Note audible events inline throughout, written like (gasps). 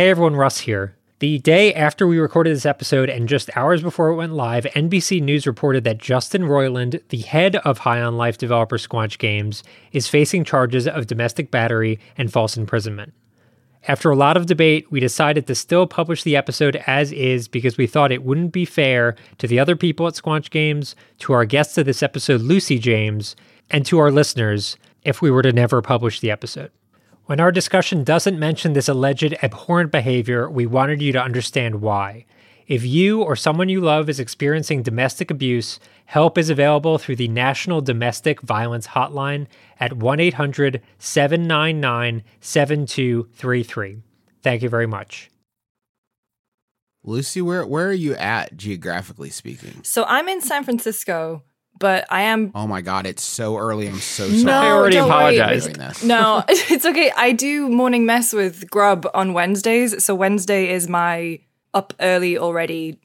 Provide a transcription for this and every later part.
Hey everyone, Russ here. The day after we recorded this episode and just hours before it went live, NBC News reported that Justin Roiland, the head of High on Life developer Squanch Games, is facing charges of domestic battery and false imprisonment. After a lot of debate, we decided to still publish the episode as is because we thought it wouldn't be fair to the other people at Squanch Games, to our guests of this episode, Lucy James, and to our listeners if we were to never publish the episode. When our discussion doesn't mention this alleged abhorrent behavior, we wanted you to understand why. If you or someone you love is experiencing domestic abuse, help is available through the National Domestic Violence Hotline at 1 800 799 7233. Thank you very much. Lucy, where where are you at geographically speaking? So I'm in San Francisco, but I am. Oh my god, it's so early. I'm so sorry. No, I already don't worry. apologized. This. No, (laughs) (laughs) it's okay. I do morning mess with Grubb on Wednesdays. So Wednesday is my up early already,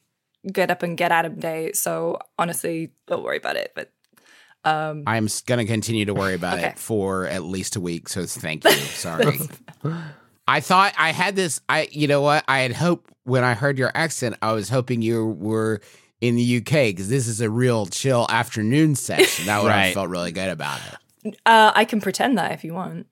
get up and get at 'em day. So honestly, don't worry about it. But um, I'm going to continue to worry about Okay. it for at least a week. So thank you. (laughs) Sorry. I thought I had this. I, you know what? I had hoped when I heard your accent, I was hoping you were in the UK because this is a real chill afternoon session. That would I Right. felt really good about it. uh, I can pretend that if you want.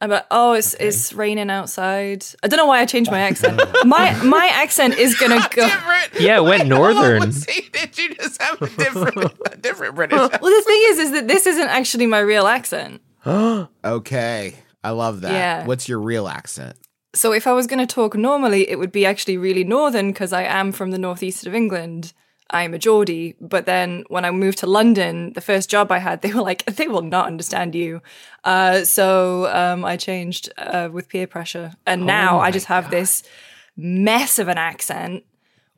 I'm like, oh, it's it's raining outside. I don't know why I changed my accent. (laughs) (laughs) my my accent is gonna go. Different. Yeah, it went (laughs) northern. Did you just have a different, a different British? Well, the thing is, is that this isn't actually my real accent. (gasps) Okay, I love that. Yeah. What's your real accent? So if I was going to talk normally, it would be actually really northern because I am from the northeast of England. I'm a Geordie. But then when I moved to London, the first job I had, (laughs) they were like, they will not understand you. Uh, so um, I changed uh, with peer pressure. And now I just have this mess of an accent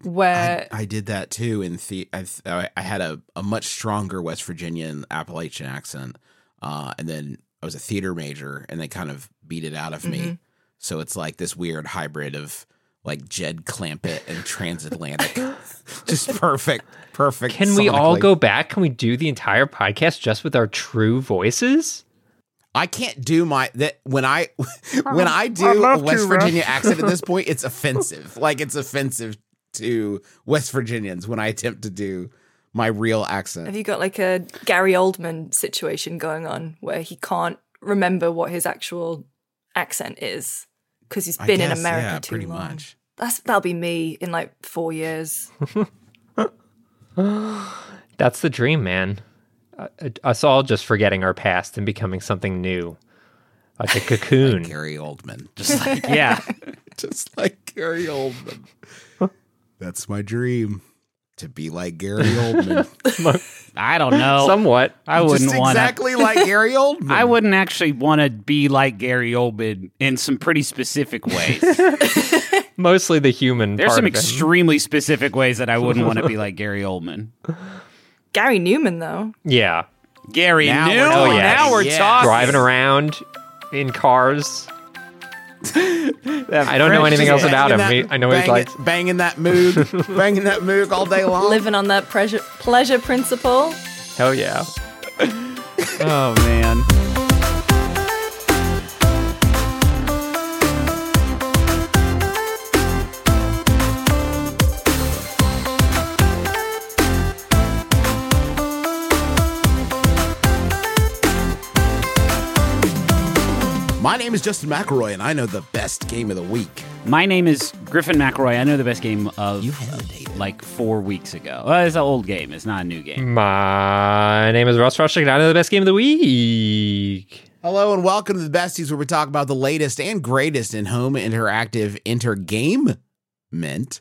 where. I did that too. In the, I, I had a, a much stronger West Virginian Appalachian accent, uh, and then I was a theater major, and they kind of beat it out of Mm-hmm. me. So it's like this weird hybrid of like Jed Clampett and transatlantic, (laughs) just perfect, perfect. Can we all go back? Can we do the entire podcast just with our true voices? I can't do my that when I (laughs) when oh, I do a West Virginia accent at this (laughs) point, it's offensive. Like it's offensive to West Virginians when I attempt to do my real accent. Have you got like a Gary Oldman situation going on where he can't remember what his actual accent is because he's been in America yeah, too pretty long? much. That's that'll be me in like four years. (laughs) That's the dream, man. Uh, us all just forgetting our past and becoming something new, like a (laughs) cocoon. Gary Oldman, just like (laughs) Yeah. just like Gary Oldman. That's my dream to be like Gary Oldman. (laughs) I don't know. Somewhat. I wouldn't just want to. exactly like Gary Oldman. I wouldn't actually want to be like Gary Oldman in some pretty specific ways. (laughs) Mostly the human. There's part some of him. extremely specific ways that I wouldn't want to be like Gary Oldman. Gary Numan though. Yeah, Gary Now we're Numan. talking. Oh, now we're Yeah. talking. driving around in cars. I don't know anything else about him. Banging He- that- I know he's banging- like, banging that moog, (laughs) banging that moog all day long. Living on that pleasure pleasure principle. hell yeah. (laughs) Oh man. My name is Justin McElroy, and I know the best game of the week. My name is Griffin McElroy. I know the best game of You hesitated. like four weeks ago. Well, it's an old game. It's not a new game. My name is Russ Frushtick, and I know the best game of the week. Hello and welcome to the Besties, where we talk about the latest and greatest in home interactive entertainment.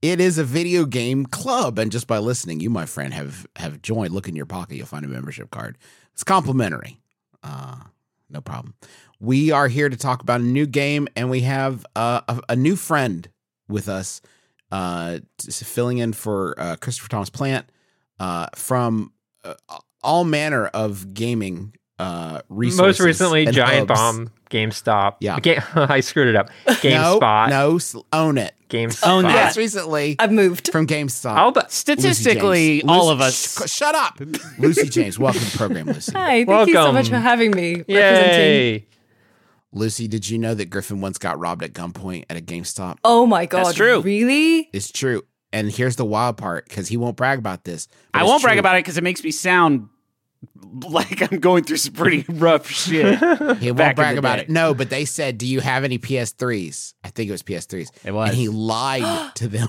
It is a video game club, and just by listening, you, my friend, have have joined. Look in your pocket; you'll find a membership card. It's complimentary. Uh, no problem. We are here to talk about a new game, and we have uh, a, a new friend with us, uh, filling in for uh, Christopher Thomas Plante uh, from uh, all manner of gaming uh, resources. Most recently, and Giant hubs. Bomb, GameStop. Yeah. Ga- (laughs) I screwed it up. (laughs) No, GameSpot. no, s- own it. GameSpot. Own that. Most recently I've moved. from GameStop. I'll bet. Statistically, Lucy all Lucy- of us. Sh- shut up, Lucy James. Welcome to the program, Lucy. Hi, thank you so much for having me. Representing. Yay. Lucy, did you know that Griffin once got robbed at gunpoint at a GameStop? Oh my god, That's true. Really? It's true. And here's the wild part because he won't brag about this. I won't brag about it because it makes me sound (laughs) like I'm going through some pretty (laughs) rough shit. (laughs) He won't back brag about day. it. No, but they said, "Do you have any PS3s?" I think it was PS3s. It was. and he lied (gasps) to them.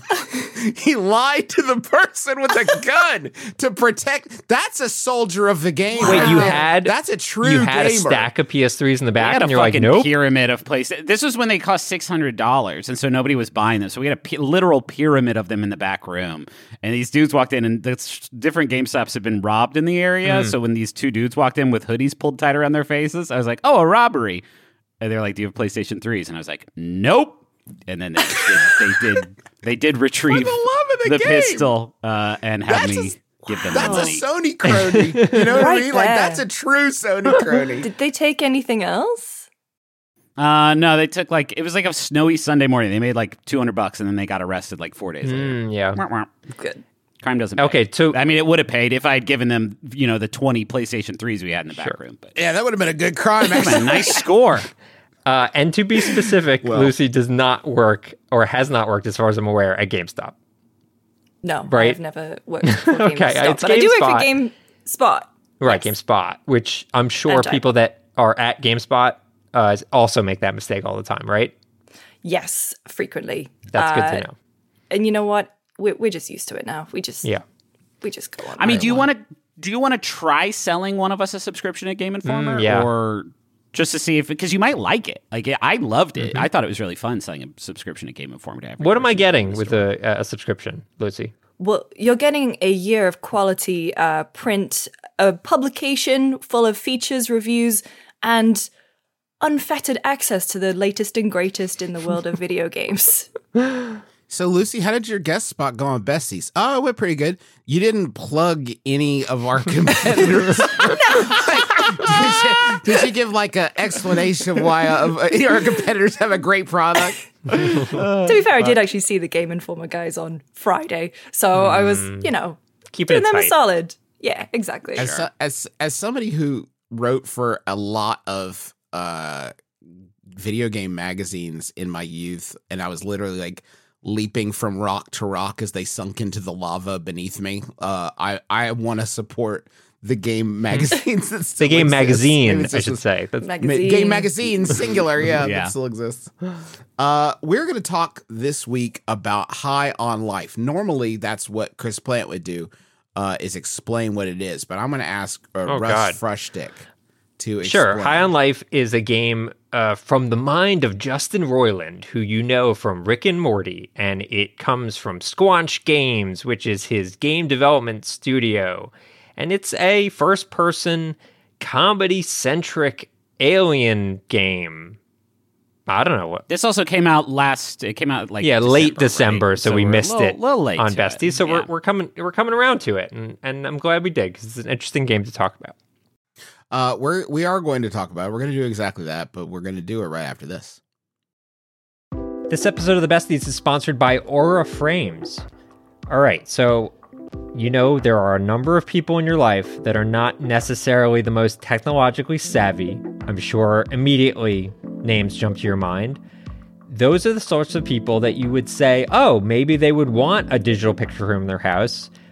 he lied to the person with a gun to protect. That's a soldier of the game. Wait, right you there. had that's a true you had gamer. a stack of PS3s in the We back, had a and you're like, fucking nope. pyramid of places. This was when they cost six hundred dollars, and so nobody was buying them. So we had a p- literal pyramid of them in the back room. And these dudes walked in, and the s- different GameStops had been robbed in the area. Hmm. So when these two dudes walked in with hoodies pulled tight around their faces, I was like, "Oh, a robbery!" And they're like, "Do you have PlayStation 3s? And I was like, "Nope." And then they did, they did they did (laughs) retrieve love of the game. pistol uh, and have That's me a- give them That's the a. Sony crony. You know what I Right mean? Like that's a true Sony (laughs) crony. Did they take anything else? Uh, no, they took like it was like a snowy Sunday morning. They made like two hundred bucks, and then they got arrested like four days later. Mm, yeah. Wah, wah. Good. Crime doesn't. Pay. Okay, so I mean, it would have paid if I had given them, you know, the twenty PlayStation threes we had in the back room. But yeah, that would have been a good crime. a nice (laughs) score. Uh, and to be specific, Well- Lucy does not work or has not worked, as far as I'm aware, at GameStop. No, Right. I've never worked for (laughs) Okay, GameStop, it's but I do work for GameSpot. GameSpot. Right, GameSpot, which I'm sure Anti. people that are at GameSpot uh, also make that mistake all the time, right? Yes, frequently. That's good Uh, to know. And you know what? We're, we're just used to it now. We just Yeah. we just go on. I mean, do you want to do you want to try selling one of us a subscription at Game Informer, Mm, yeah. or just to see if because you might like it? Like I loved Mm-hmm. it. I thought it was really fun selling a subscription at Game Informer. To What am I getting with a, a subscription, Lucy? Well, you're getting a year of quality uh, print, a publication full of features, reviews, and unfettered access to the latest and greatest in the world of video games. (laughs) So, Lucy, how did your guest spot go on Besties? Oh, it went pretty good. You didn't plug any of our (laughs) competitors. (laughs) did, you, did you give like an explanation of why uh, (laughs) our competitors have a great product? to be fair, I did actually see the Game Informer guys on Friday, so I was, you know, Keeping doing it them a solid. Yeah, exactly. As, so- as as somebody who wrote for a lot of uh, video game magazines in my youth, and I was literally like leaping from rock to rock as they sunk into the lava beneath me. Uh, I I want to support the game magazines. that The game exist. magazine, I should say. That's, Magazine. Game magazine, singular, yeah, (laughs) Yeah. that still exists. Uh, we're going to talk this week about High on Life. Normally, that's what Chris Plante would do, uh, is explain what it is. But I'm going to ask uh, Oh, Russ God. Frushtick to Sure. explain. High on Life is a game uh, from the mind of Justin Roiland, who you know from Rick and Morty, and it comes from Squanch Games, which is his game development studio. And it's a first person comedy centric alien game. I don't know what. This also came out last. It came out like Yeah, late December, right? so, we we're a missed little- it little late on to it. Besties. So Yeah. we're, we're coming we're coming around to it, and, and I'm glad we did because it's an interesting game to talk about. Uh, we're we are going to talk about. It. We're going to do exactly that, but we're going to do it right after this. This episode of the Besties is sponsored by Aura Frames. All right, so you know there are a number of people in your life that are not necessarily the most technologically savvy. I'm sure immediately names jump to your mind. Those are the sorts of people that you would say, oh, maybe they would want a digital picture room in their house,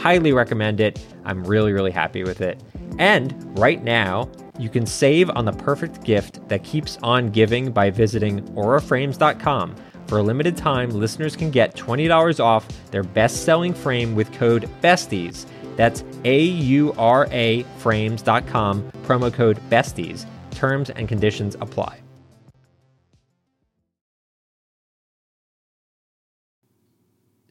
highly recommend it. I'm really, really happy with it. And right now, you can save on the perfect gift that keeps on giving by visiting auraframes.com. For a limited time, listeners can get $20 off their best selling frame with code BESTIES. That's A U R A frames.com, promo code BESTIES. Terms and conditions apply.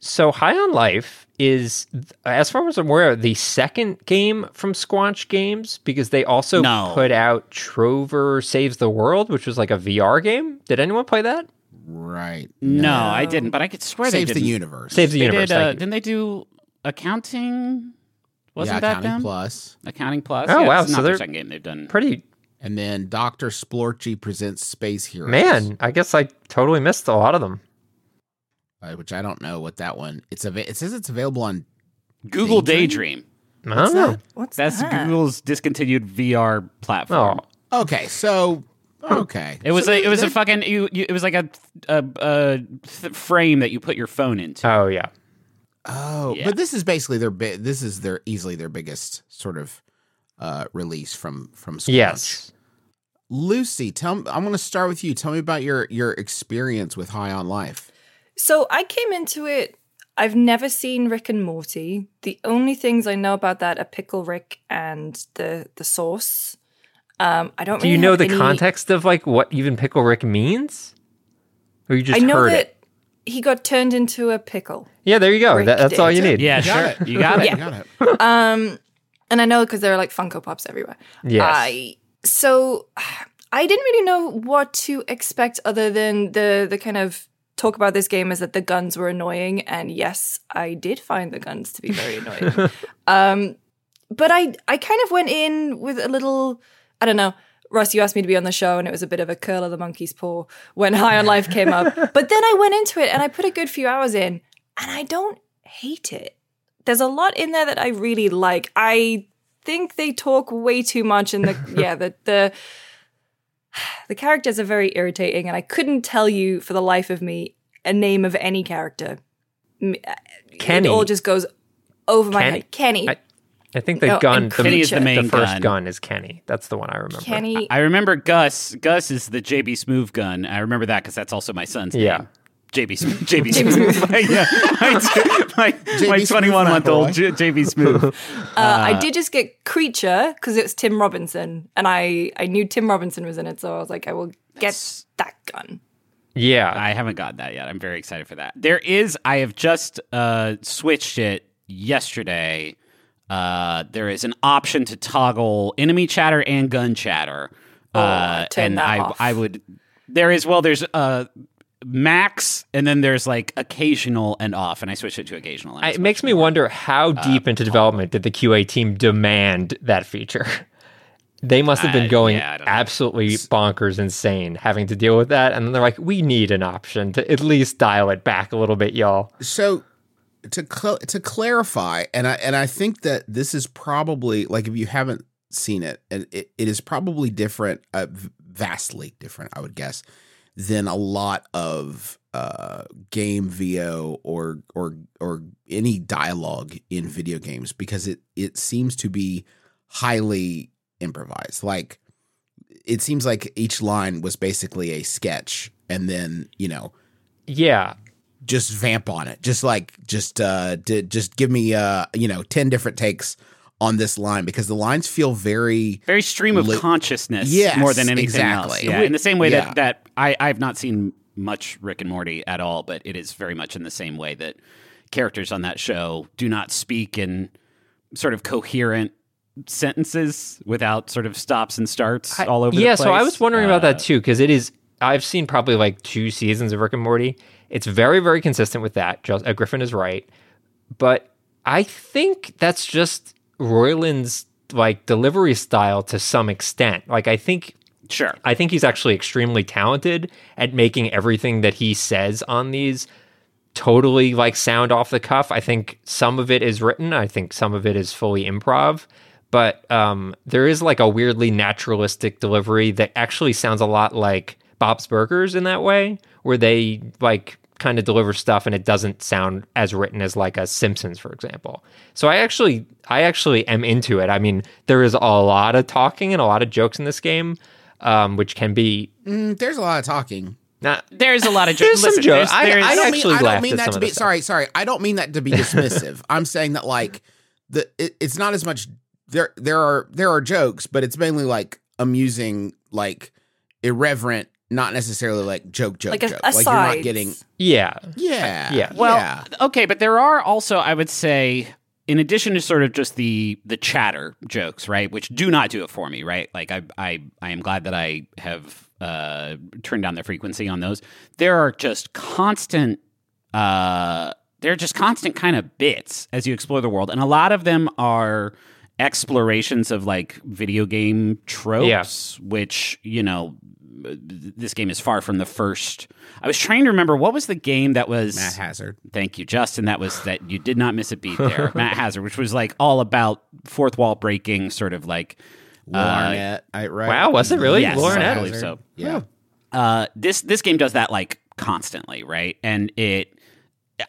So, High on Life is, as far as I'm aware, the second game from Squanch Games because they also No. put out Trover Saves the World, which was like a VR game. Did anyone play that? Right. No, I didn't, but I could swear Saves they the didn't. universe. Saves the They universe. Did, uh, didn't they do accounting? Wasn't yeah, that Accounting them? Plus. Accounting Plus. Oh, Yeah, wow, so not they're their second game they've done. Pretty And then Dr. Splorchy presents Space Heroes. man. I guess I totally missed a lot of them. Which I don't know what that one. It's a. It says it's available on. Google Daydream? Daydream. I don't. What's That's that? Google's discontinued VR platform. Oh, Okay, so okay, It was So a, it was a fucking you, you, it was like a a, a th- frame that you put your phone into. oh yeah. Oh, Yeah. but this is basically their. Bi- this is their easily their biggest sort of uh release from from Squanch. Yes. Lucy, tell me. I'm going to start with you. Tell me about your your experience with High on Life. So I came into it. I've never seen Rick and Morty. The only things I know about that are Pickle Rick and the the sauce. Um, I don't. Do you know the any- context of like what even pickle Rick means? Or you just I know heard that it? he got turned into a pickle. Yeah, there you go. That, that's all you need. Yeah, You got sure. it. You got it. You got it. Um, and I know because there are like Funko Pops everywhere. Yes. I so I didn't really know what to expect other than the the kind of talk about this game is that the guns were annoying, and yes, I did find the guns to be very annoying. (laughs) um, but I I kind of went in with a little I don't know. Russ, you asked me to be on the show, and it was a bit of a curl of the monkey's paw when (laughs) High on Life came up. (laughs) But then I went into it and I put a good few hours in, and I don't hate it. There's a lot in there that I really like. I think they talk way too much, and the yeah, the the the characters are very irritating, and I couldn't tell you for the life of me a name of any character. Uh, Kenny. It all just goes over my Kenny? head. Kenny. I- I think the oh, No, gun, the, Kenny is the main the first gun. gun. is Kenny. That's the one I remember. Kenny. I remember Gus. Gus is the JB Smoove gun. I remember that because that's also my son's Yeah. name. JB Sm- (laughs) JB Smoove. (laughs) my, yeah, my, (laughs) my, my 21 month old J- JB Smoove. Uh, I did just get Creature because it's Tim Robinson, and I I knew Tim Robinson was in it, so I was like, I will get that gun. Yeah. I haven't got that yet. I'm very excited for that. There is. I have just uh, switched it yesterday. Uh, there is an option to toggle enemy chatter and gun chatter. uh, turn and that I off. I would. There is well. There's uh max, and then there's like occasional and off, and I switched it to occasional. and I- it makes me wonder how deep into development did the QA team demand that feature? (laughs) They must have been Uh, going yeah, I don't know. absolutely bonkers insane having to deal with that. And then they're like, we need an option to at least dial it back a little bit, y'all. so to cl- to clarify and i and i think that this is probably like if you haven't seen it and it, it is probably different uh, vastly different i would guess than a lot of uh game vo or or or any dialogue in video games because it it seems to be highly improvised like it seems like each line was basically a sketch and then you know Yeah. just vamp on it. Just like just uh d- just give me uh you know 10 different takes on this line because the lines feel very very stream of Li- consciousness Yes, more than anything else. exactly. Yeah, in the same way Yeah. that that I I've not seen much Rick and Morty at all, but it is very much in the same way that characters on that show do not speak in sort of coherent sentences without sort of stops and starts I- all over yeah, the place. so I was wondering about Uh, that too, because it is. I've seen probably like two seasons of Rick and Morty. It's very, very consistent with that. Just, uh, Griffin is right, but I think that's just Roiland's like delivery style to some extent. Like, I think Sure. I think he's actually extremely talented at making everything that he says on these totally like sound off the cuff. I think some of it is written, I think some of it is fully improv, but um, there is like a weirdly naturalistic delivery that actually sounds a lot like Bob's Burgers in that way, where they like kind of deliver stuff and it doesn't sound as written as like a Simpsons, for example. So I actually I actually am into it. I mean, there is a lot of talking and a lot of jokes in this game, um, which can be Mm, there's a lot of talking. not There's a lot of (laughs) There's jokes. some jokes. I- I don't actually mean I don't mean that to be stuff. sorry, sorry. I don't mean that to be dismissive. (laughs) I'm saying that like the it, it's not as much there there are there are jokes, but it's mainly like amusing, like irreverent, not necessarily like joke joke Like a- joke. Like you're not getting Yeah. yeah Yeah. Well, yeah. okay, but there are also, I would say, in addition to sort of just the the chatter jokes, right, which do not do it for me, right? Like I I I am glad that I have uh, turned down the frequency on those. There are just constant. Uh, they're just constant kind of bits as you explore the world, and a lot of them are explorations of like video game tropes, which you know this game is far from the first. I was trying to remember what was the game that was Matt Hazard. Thank you, Justin. That was that you did not miss a beat there. (laughs) Matt Hazard, which was like all about fourth wall breaking, sort of like uh, Larnett, I, right? Wow, was it really? Yes, Lauren I believe so. Yeah. uh, this this game does that like constantly, right? And it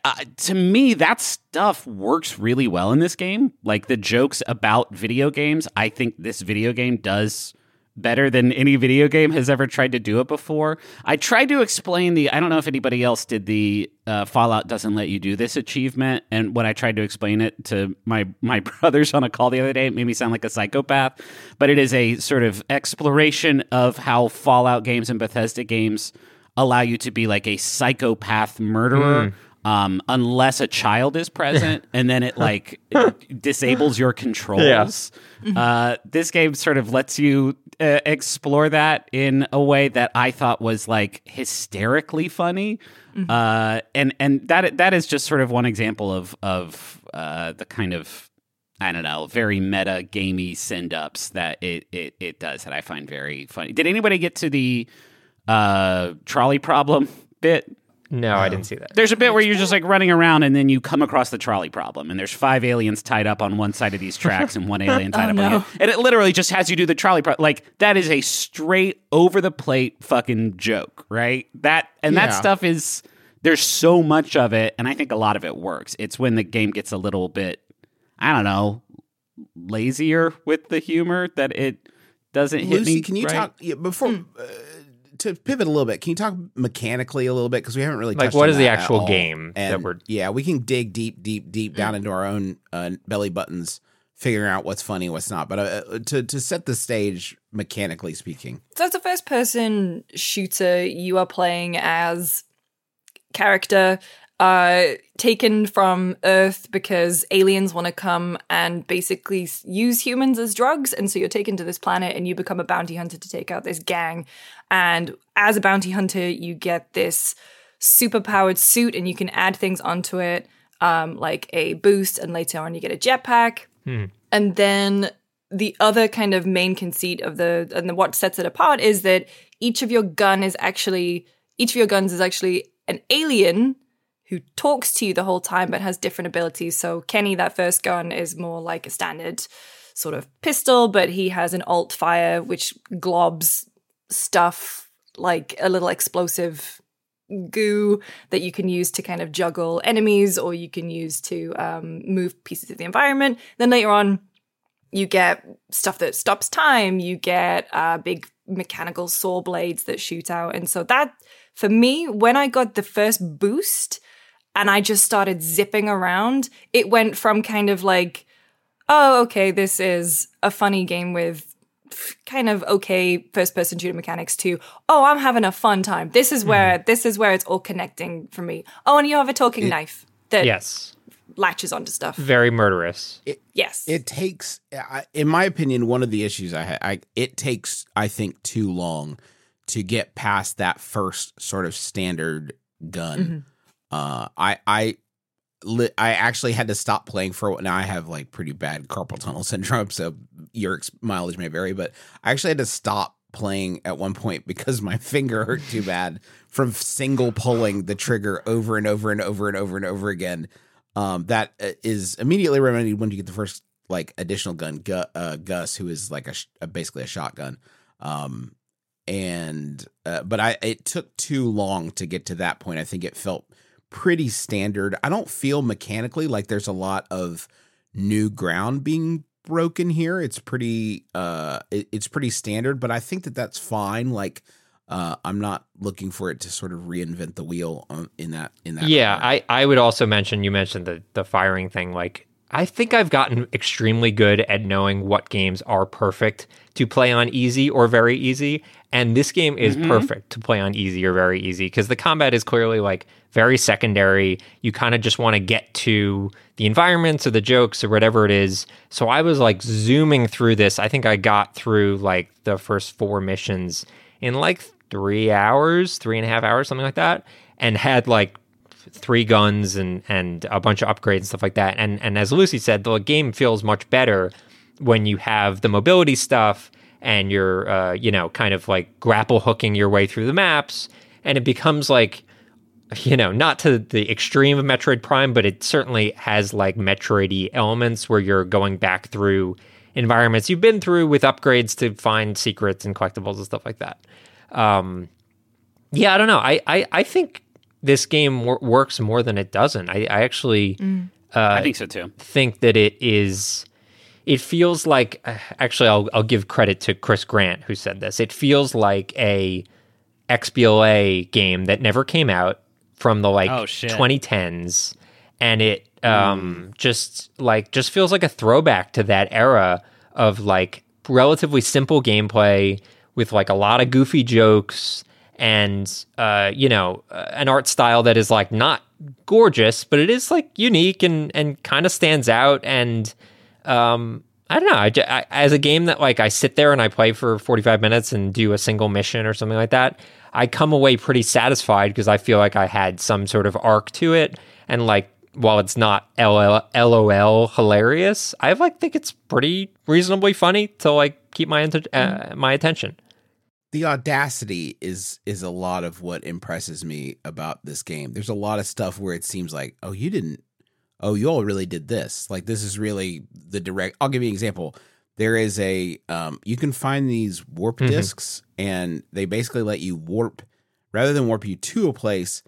uh, to me that stuff works really well in this game. Like the jokes about video games, I think this video game does better than any video game has ever tried to do it before. I tried to explain the I don't know if anybody else did the uh, Fallout doesn't let you do this achievement. And when I tried to explain it to my my (laughs) brothers on a call the other day it made me sound like a psychopath, but it is a sort of exploration of how Fallout games and Bethesda games allow you to be like a psychopath murderer um, unless a child is present, and then it like (laughs) disables your controls. Uh, this game sort of lets you uh, explore that in a way that I thought was like hysterically funny, uh, and and that that is just sort of one example of of uh, the kind of I don't know, very meta gamey send ups that it, it it does that I find very funny. Did anybody get to the uh, trolley problem (laughs) bit? No, I didn't see that. There's a bit where you're just like running around and then you come across the trolley problem and there's five aliens tied up on one side of these tracks and one alien (laughs) tied Oh, up no. on the other. And it literally just has you do the trolley problem. Like that is a straight over the plate fucking joke, right? That and that stuff is there's so much of it and I think a lot of it works. It's when the game gets a little bit I don't know, lazier with the humor that it doesn't hit me. Lucy, can you right. talk yeah, before uh, to pivot a little bit? Can you talk mechanically a little bit because we haven't really Like, touched what on is the that at actual all. game that we're- yeah, we can dig deep, deep, deep down into our own uh, belly buttons, figuring out what's funny, what's not. But uh, to to set the stage, mechanically speaking, So as a first person shooter, you are playing as character uh taken from Earth because aliens want to come and basically use humans as drugs and so you're taken to this planet and you become a bounty hunter to take out this gang and as a bounty hunter you get this super powered suit and you can add things onto it um like a boost and later on you get a jetpack and then the other kind of main conceit of the and the, what sets it apart is that each of your gun is actually each of your guns is actually an alien who talks to you the whole time but has different abilities. So Kenny, that first gun is more like a standard sort of pistol, but he has an alt fire which globs stuff like a little explosive goo that you can use to kind of juggle enemies or you can use to um, move pieces of the environment. Then later on, you get stuff that stops time. You get uh, big mechanical saw blades that shoot out. And so that, for me, when I got the first boost and I just started zipping around, it went from kind of like, oh, okay, this is a funny game with kind of okay first person shooter mechanics to oh i'm having a fun time this is where this is where it's all connecting for me oh and you have a talking knife that Yes. latches onto stuff Very murderous. yes it takes, in my opinion, one of the issues I had. I it takes, I think, too long to get past that first sort of standard gun. Uh, I I I actually had to stop playing for a. Now I have like pretty bad carpal tunnel (laughs) syndrome, so your mileage may vary. But I actually had to stop playing at one point because my (laughs) finger hurt too bad from single pulling the trigger over and over and over and over and over again. Um, that uh, immediately remedied when you get the first like additional gun, Gu- uh, Gus, who is like a, sh- uh, basically a shotgun. Um, and uh, but I it took too long to get to that point. I think it felt pretty standard. I don't feel mechanically like there's a lot of new ground being broken here. It's pretty uh it, it's pretty standard, but I think that that's fine. Like uh I'm not looking for it to sort of reinvent the wheel on, in that in that Yeah, regard. I, I would also mention you mentioned the the firing thing. Like I think I've gotten extremely good at knowing what games are perfect to play on easy or very easy. And this game is Mm-hmm. perfect to play on easy or very easy because the combat is clearly like very secondary. You kind of just want to get to the environments or the jokes or whatever it is. So I was like zooming through this. I think I got through like the first four missions in like three hours, three and a half hours, something like that, and had like three guns and and a bunch of upgrades and stuff like that. And and as Lucy said, the game feels much better when you have the mobility stuff and you're uh, you know kind of like grapple hooking your way through the maps, and it becomes like you know not to the extreme of Metroid Prime, but it certainly has like Metroidy elements where you're going back through environments you've been through with upgrades to find secrets and collectibles and stuff like that. Um, yeah, I don't know. I I, I think this game wor- works more than it doesn't. I, I actually I think so too. think that it is. It feels like uh, (sighs) actually, I'll I'll give credit to Chris Grant who said this. It feels like a XBLA game that never came out from the like Oh, 2010s, and it um just like just feels like a throwback to that era of like relatively simple gameplay with like a lot of goofy jokes and uh you know uh, an art style that is like not gorgeous but it is like unique and and kind of stands out and um I don't know. I, I- as a game that like I sit there and I play for 45 minutes and do a single mission or something like that, I come away pretty satisfied because I feel like I had some sort of arc to it and like while it's not LL, LOL hilarious, I like think it's pretty reasonably funny to like keep my uh, my attention. The audacity is is a lot of what impresses me about this game. There's a lot of stuff where it seems like, oh, you didn't, oh, you all really did this. Like this is really the direct. I'll give you an example. There is a um, you can find these warp Mhm. discs, and they basically let you warp rather than warp you to a place.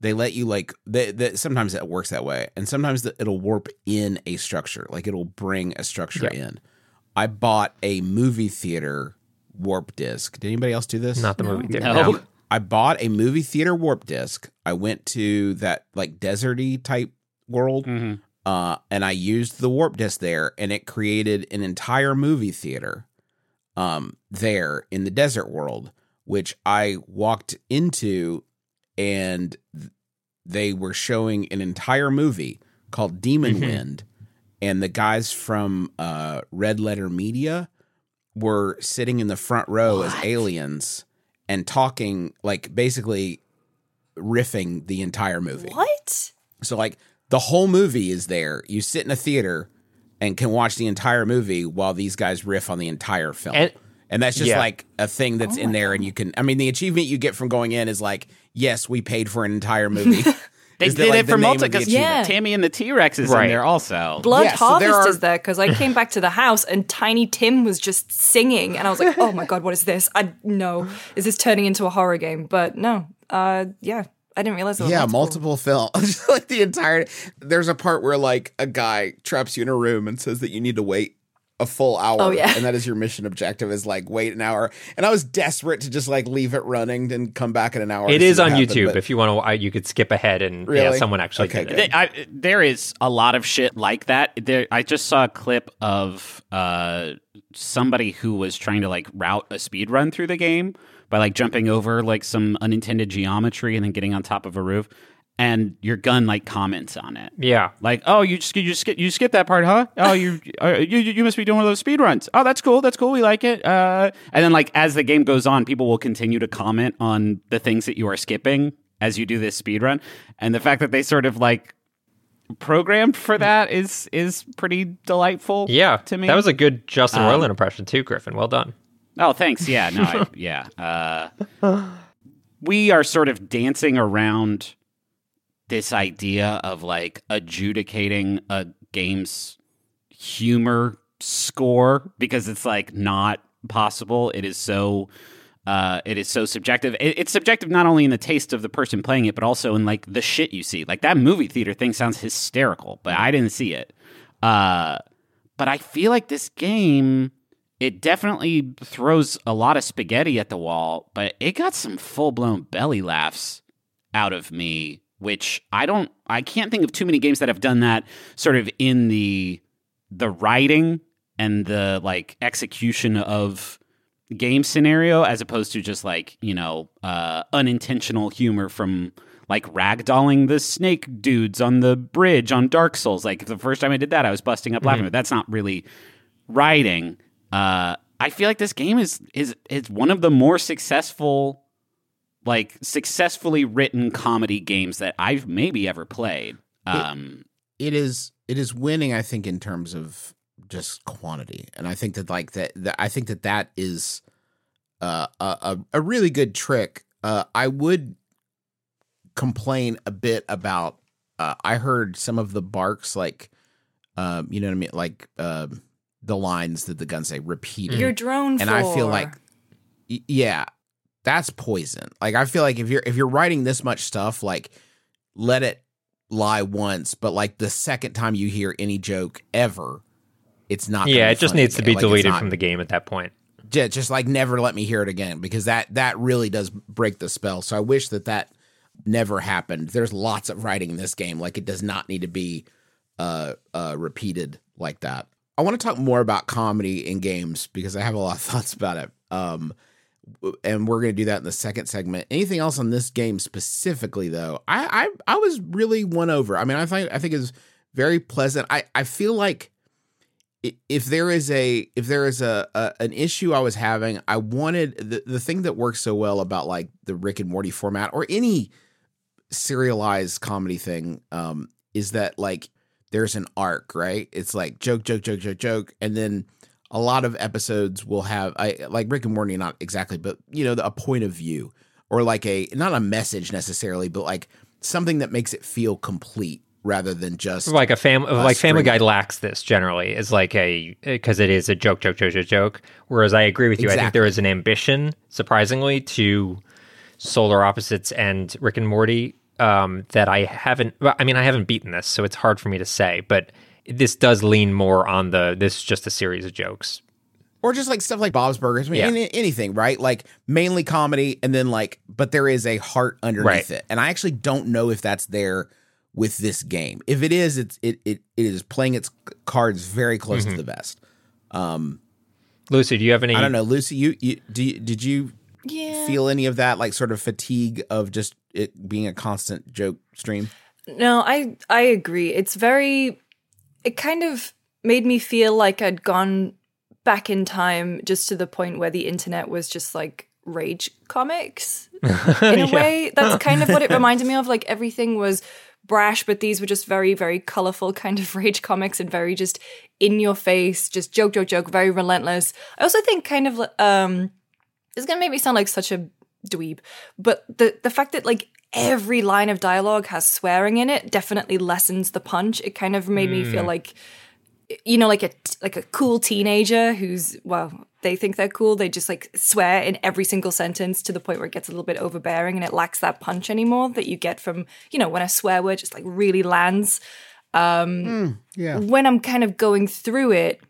They let you like they, they, sometimes it works that way, and sometimes the, it'll warp in a structure, like it'll bring a structure Yeah. in. I bought a movie theater warp disc. Did anybody else do this? Not the movie theater. No. No. I bought a movie theater warp disc. I went to that like deserty type world, hmm uh, and I used the warp disc there, and it created an entire movie theater, um, there in the desert world, which I walked into, and th- they were showing an entire movie called Demon Mhm. Wind, and the guys from uh, Red Letter Media were sitting in the front row as aliens and talking like basically riffing the entire movie. What? So like the whole movie is there. You sit in a theater and can watch the entire movie while these guys riff on the entire film. And- And, that's just Yeah. like a thing that's Oh in my there and you can I mean the achievement you get from going in is like, yes, we paid for an entire movie. (laughs) They Is that, did like, it the for name of multi because? Yeah. Tammy and the T Rex is Right. in there also. Blood Yeah, so there Harvest are- is there because I (laughs) came back to the house and Tiny Tim was just singing, and I was like, "Oh my god, what is this? I no, is this turning into a horror game?" But no, uh, yeah, I didn't realize. There was Yeah, multiple. multiple film. (laughs) Like the entire there's a part where like a guy traps you in a room and says that you need to wait a full hour. Oh, yeah. And that is your mission objective is like wait an hour. And I was desperate to just like leave it running and come back in an hour. It to see is what on happened, YouTube. If you want to, you could skip ahead and yeah, someone actually Okay, did good. it. I, there is a lot of shit like that. There, I just saw a clip of uh, somebody who was trying to like route a speed run through the game by like jumping over like some unintended geometry and then getting on top of a roof, and your gun like comments on it. Yeah. Like, oh, you just you skip you skip that part, huh? Oh, you (laughs) uh, you you must be doing one of those speed runs. Oh, that's cool. That's cool. We like it. Uh, and then like as the game goes on, people will continue to comment on the things that you are skipping as you do this speed run, and the fact that they sort of like programmed for that is is pretty delightful. Yeah. to me That was a good Justin Um, Roiland impression too, Griffin. Well done. Oh, thanks. Yeah, no, I, (laughs) yeah. Uh, we are sort of dancing around this idea of like adjudicating a game's humor score because it's like not possible. It is so. Uh, it is so subjective. It, it's subjective not only in the taste of the person playing it, but also in like the shit you see. Like that movie theater thing sounds hysterical, but I didn't see it. Uh, but I feel like this game it definitely throws a lot of spaghetti at the wall, but it got some full blown belly laughs out of me which I don't I can't think of too many games that have done that sort of in the the writing and the like execution of game scenario as opposed to just like, you know, uh, unintentional humor from like ragdolling the snake dudes on the bridge on Dark Souls. Like the first time I did that, I was busting up laughing, but that's not really writing. Uh, I feel like this game is is is one of the more successful like successfully written comedy games that I've maybe ever played. Um, it is it is winning i think in terms of just quantity. And i think that like that, that i think that that is uh, a, a a really good trick. Uh i would complain a bit about uh i heard some of the barks like um you know what i mean? Like um the lines that the guns say repeated. Your drone and I feel like, yeah, that's poison. Like I feel like if you're if you're writing this much stuff, like let it lie once, but like the second time you hear any joke ever, it's not. Yeah, it just needs to be Like, deleted not- from the game at that point. ju- just like never let me hear it again because that that really does break the spell. So I wish that that never happened. There's lots of writing in this game. Like it does not need to be uh uh repeated like that. I want to talk more about comedy in games because I have a lot of (laughs) thoughts about it. Um and we're going to do that in the second segment. Anything else on this game specifically though? I I I was really won over. I mean, I think I think it's very pleasant. I I feel like if there is a if there is a, a an issue I was having, I wanted the the thing that works so well about like the Rick and Morty format or any serialized comedy thing um is that like there's an arc, right? It's like joke joke joke joke joke and then a lot of episodes will have I like Rick and Morty not exactly, but you know, a point of view or like a not a message necessarily, but like something that makes it feel complete rather than just like a family like Family. Guy lacks this generally is like a because it is a joke joke joke joke joke. Whereas I agree with you. I think there is an ambition, surprisingly, to Solar Opposites and Rick and Morty um, that I haven't. I mean, I haven't beaten this, so it's hard for me to say. But this does lean more on the this is just a series of jokes. or just like stuff like Bob's Burgers. I mean, Yeah. anything, right? Like mainly comedy, and then like, but there is a heart underneath Right. it, and I actually don't know if that's there with this game. If it is, it's it it, it is playing its cards very close Mm-hmm. to the best. Um, Lucy, do you have any? I don't know, Lucy. You you do you, did you yeah. feel any of that like sort of fatigue of just it being a constant joke stream? No, I I agree. It's very it kind of made me feel like I'd gone back in time just to the point where the internet was just like rage comics (laughs) in a Yeah. way. That's (laughs) kind of what it reminded me of. Like everything was brash, but these were just very, very colorful kind of (laughs) rage comics and very just in your face, just joke, joke, joke, very relentless. I also think kind of um it's gonna make me sound like such a dweeb, but the the fact that like every line of dialogue has swearing in it definitely lessens the punch. It kind of made me feel like you know like a like a cool teenager who's well they think they're cool. They just like swear in every single sentence to the point where it gets a little bit overbearing and it lacks that punch anymore that you get from you know when a swear word just like really lands. Um Yeah, when I'm kind of going through it,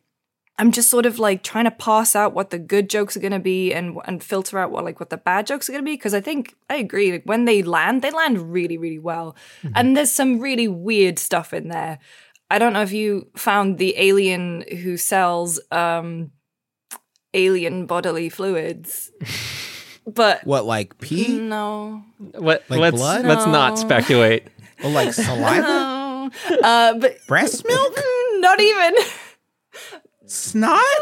I'm just sort of like trying to parse out what the good jokes are going to be and and filter out what like what the bad jokes are going to be because I think I agree like when they land they land really really well and there's some really weird stuff in there. I don't know if you found the alien who sells um alien bodily fluids. (laughs) But what like pee no. What Like let's blood? let's not speculate. or like saliva, (laughs) No. Uh but breast milk, (laughs) not even. Snot? (laughs)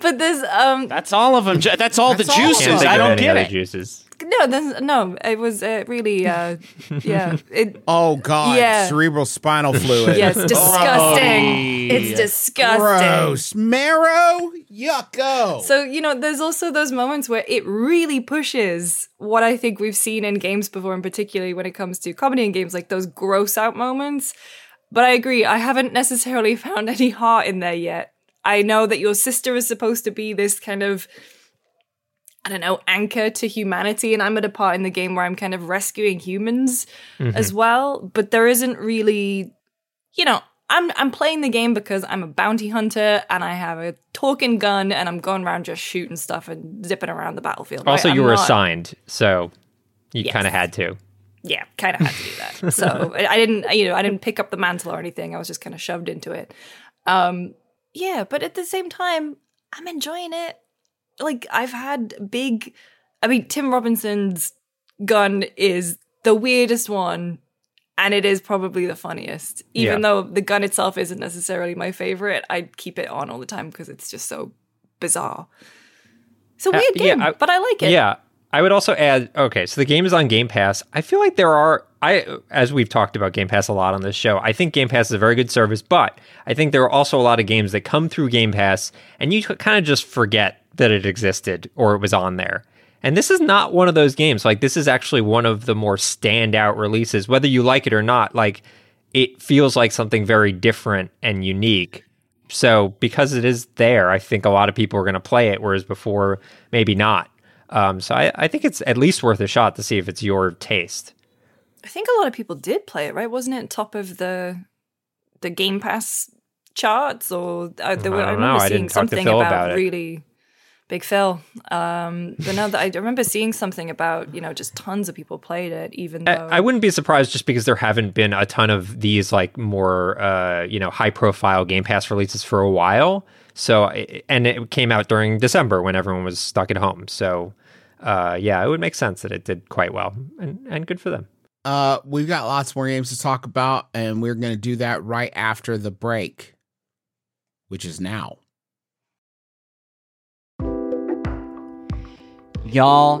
But there's um That's all of them. Ju- That's all That's the all of juices. them. I don't get other it. juices. no there's no it was uh, really uh yeah it (laughs) Oh God, Yeah. cerebral spinal fluid. (laughs) yeah it's disgusting Grody. it's disgusting Gross. Marrow? Yucko. so you know there's also those moments where it really pushes what i think we've seen in games before and particularly when it comes to comedy in games like those gross out moments but i agree i haven't necessarily (laughs) found any heart in there yet i know that your sister is supposed to be this kind of I don't know, anchor to humanity. And I'm at a part in the game where I'm kind of rescuing humans mm-hmm. as well. But there isn't really, you know, I'm I'm playing the game because I'm a bounty hunter and I have a talking gun and I'm going around just shooting stuff and zipping around the battlefield. Also, right? you were not- assigned, so you Yes. kind of had to. Yeah, kind of had to do that. so (laughs) I didn't, you know, I didn't pick up the mantle or anything. I was just kind of shoved into it. Um, yeah, but at the same time, I'm enjoying it. Like I've had big. I mean, Tim Robinson's gun is the weirdest one, and it is probably the funniest. Even Yeah. though the gun itself isn't necessarily my favorite, I keep it on all the time because it's just so bizarre. It's a Uh, weird yeah, game, I- but I like it. Yeah. I would also add okay, so the game is on Game Pass. I feel like there are I as we've talked about Game Pass a lot on this show. I think Game Pass is a very good service, but I think there are also a lot of games that come through Game Pass and you kind of just forget that it existed or it was on there. And this is not one of those games. Like this is actually one of the more standout releases whether you like it or not. Like it feels like something very different and unique. So because it is there, I think a lot of people are going to play it, whereas before maybe not. Um, so I, I think it's at least worth a shot to see if it's your taste. I think a lot of people did play it, right? Wasn't it top of the the Game Pass charts? Or uh, there were, I I, remember I seeing didn't talk to something about, about really big Phil. Um, but now that I remember seeing something about you know just tons of people played it, even though I, I wouldn't be surprised just because there haven't been a ton of these like more uh, you know high profile Game Pass releases for a while. So and it came out during December when everyone was stuck at home. So uh, yeah, it would make sense that it did quite well and and good for them. Uh, we've got lots more games to talk about, and we're going to do that right after the break, which is now. Y'all,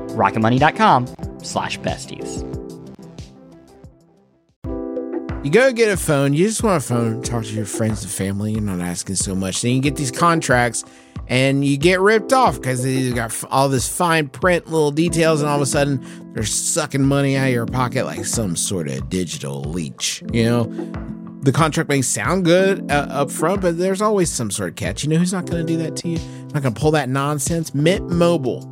rocketmoney.com slash besties. You go get a phone. You just want a phone. Talk to your friends and family. You're not asking so much. Then you get these contracts, and you get ripped off because they got all this fine print, little details, and all of a sudden they're sucking money out of your pocket like some sort of digital leech. You know, the contract may sound good uh, up front, but there's always some sort of catch. You know who's not going to do that to you? Not going to pull that nonsense. Mint Mobile.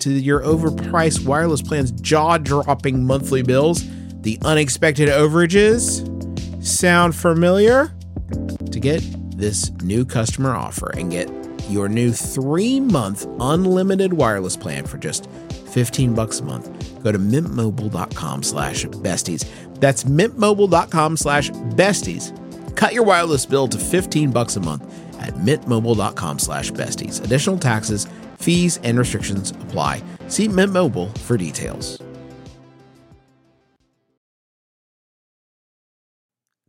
to your overpriced wireless plan's jaw dropping monthly bills, the unexpected overages. Sound familiar? To get this new customer offer and get your new three month unlimited wireless plan for just 15 bucks a month, go to mintmobile.com slash besties. That's mintmobile.com slash besties. Cut your wireless bill to 15 bucks a month at mintmobile.com slash besties. Additional taxes, fees, and restrictions apply. See Mint Mobile for details.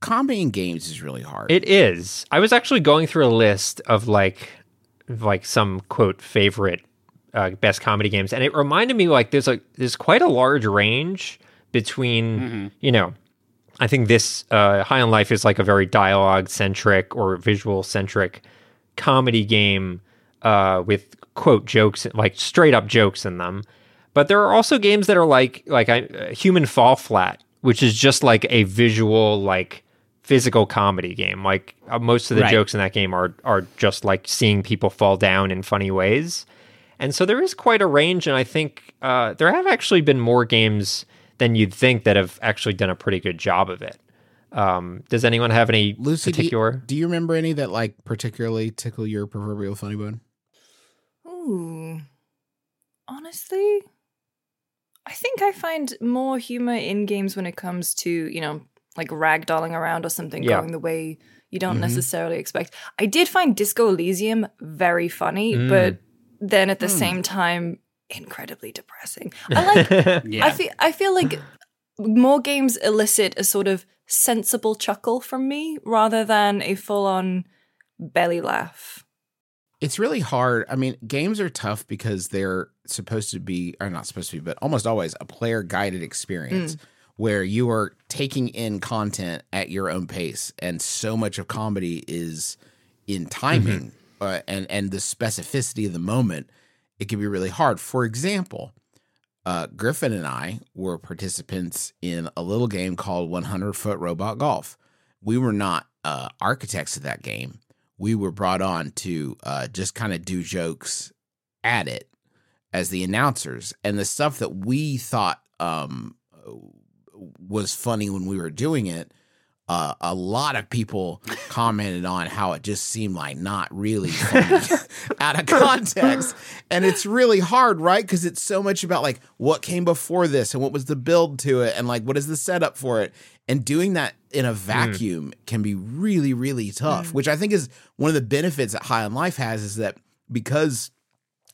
Combating games is really hard. It is. I was actually going through a list of like like some quote favorite uh, best comedy games, and it reminded me like there's like there's quite a large range between you know. I think this uh, High on Life is like a very dialogue centric or visual centric comedy game uh, with quote jokes like straight up jokes in them. But there are also games that are like like uh, Human Fall Flat, which is just like a visual like physical comedy game. Like uh, most of the Right. jokes in that game are are just like seeing people fall down in funny ways. And so there is quite a range, and I think uh, there have actually been more games than you'd think that have actually done a pretty good job of it. Um, does anyone have any Lucy, do you, particular? do you remember any that like particularly tickle your proverbial funny bone? Ooh. Honestly, I think I find more humor in games when it comes to, you know, like ragdolling around or something Yeah. going the way you don't Mhm. necessarily expect. I did find Disco Elysium very funny, Mm. but then at the Hmm. same time incredibly depressing. I like (laughs) Yeah. I feel I feel like more games elicit a sort of sensible chuckle from me rather than a full-on belly laugh. It's really hard. I mean, games are tough because they're supposed to be, or not supposed to be, but almost always a player guided experience where you are taking in content at your own pace. And so much of comedy is in timing uh, and, and the specificity of the moment. It can be really hard. For example, uh, Griffin and I were participants in a little game called 100 Foot Robot Golf. We were not uh, architects of that game. We were brought on to uh, just kind of do jokes at it as the announcers, and the stuff that we thought um, was funny when we were doing it. Uh, a lot of people (laughs) commented on how it just seemed like not really funny (laughs) out of context. And it's really hard, right? Because it's so much about like what came before this and what was the build to it and like what is the setup for it. And doing that in a vacuum can be really, really tough, which I think is one of the benefits that High on Life has is that because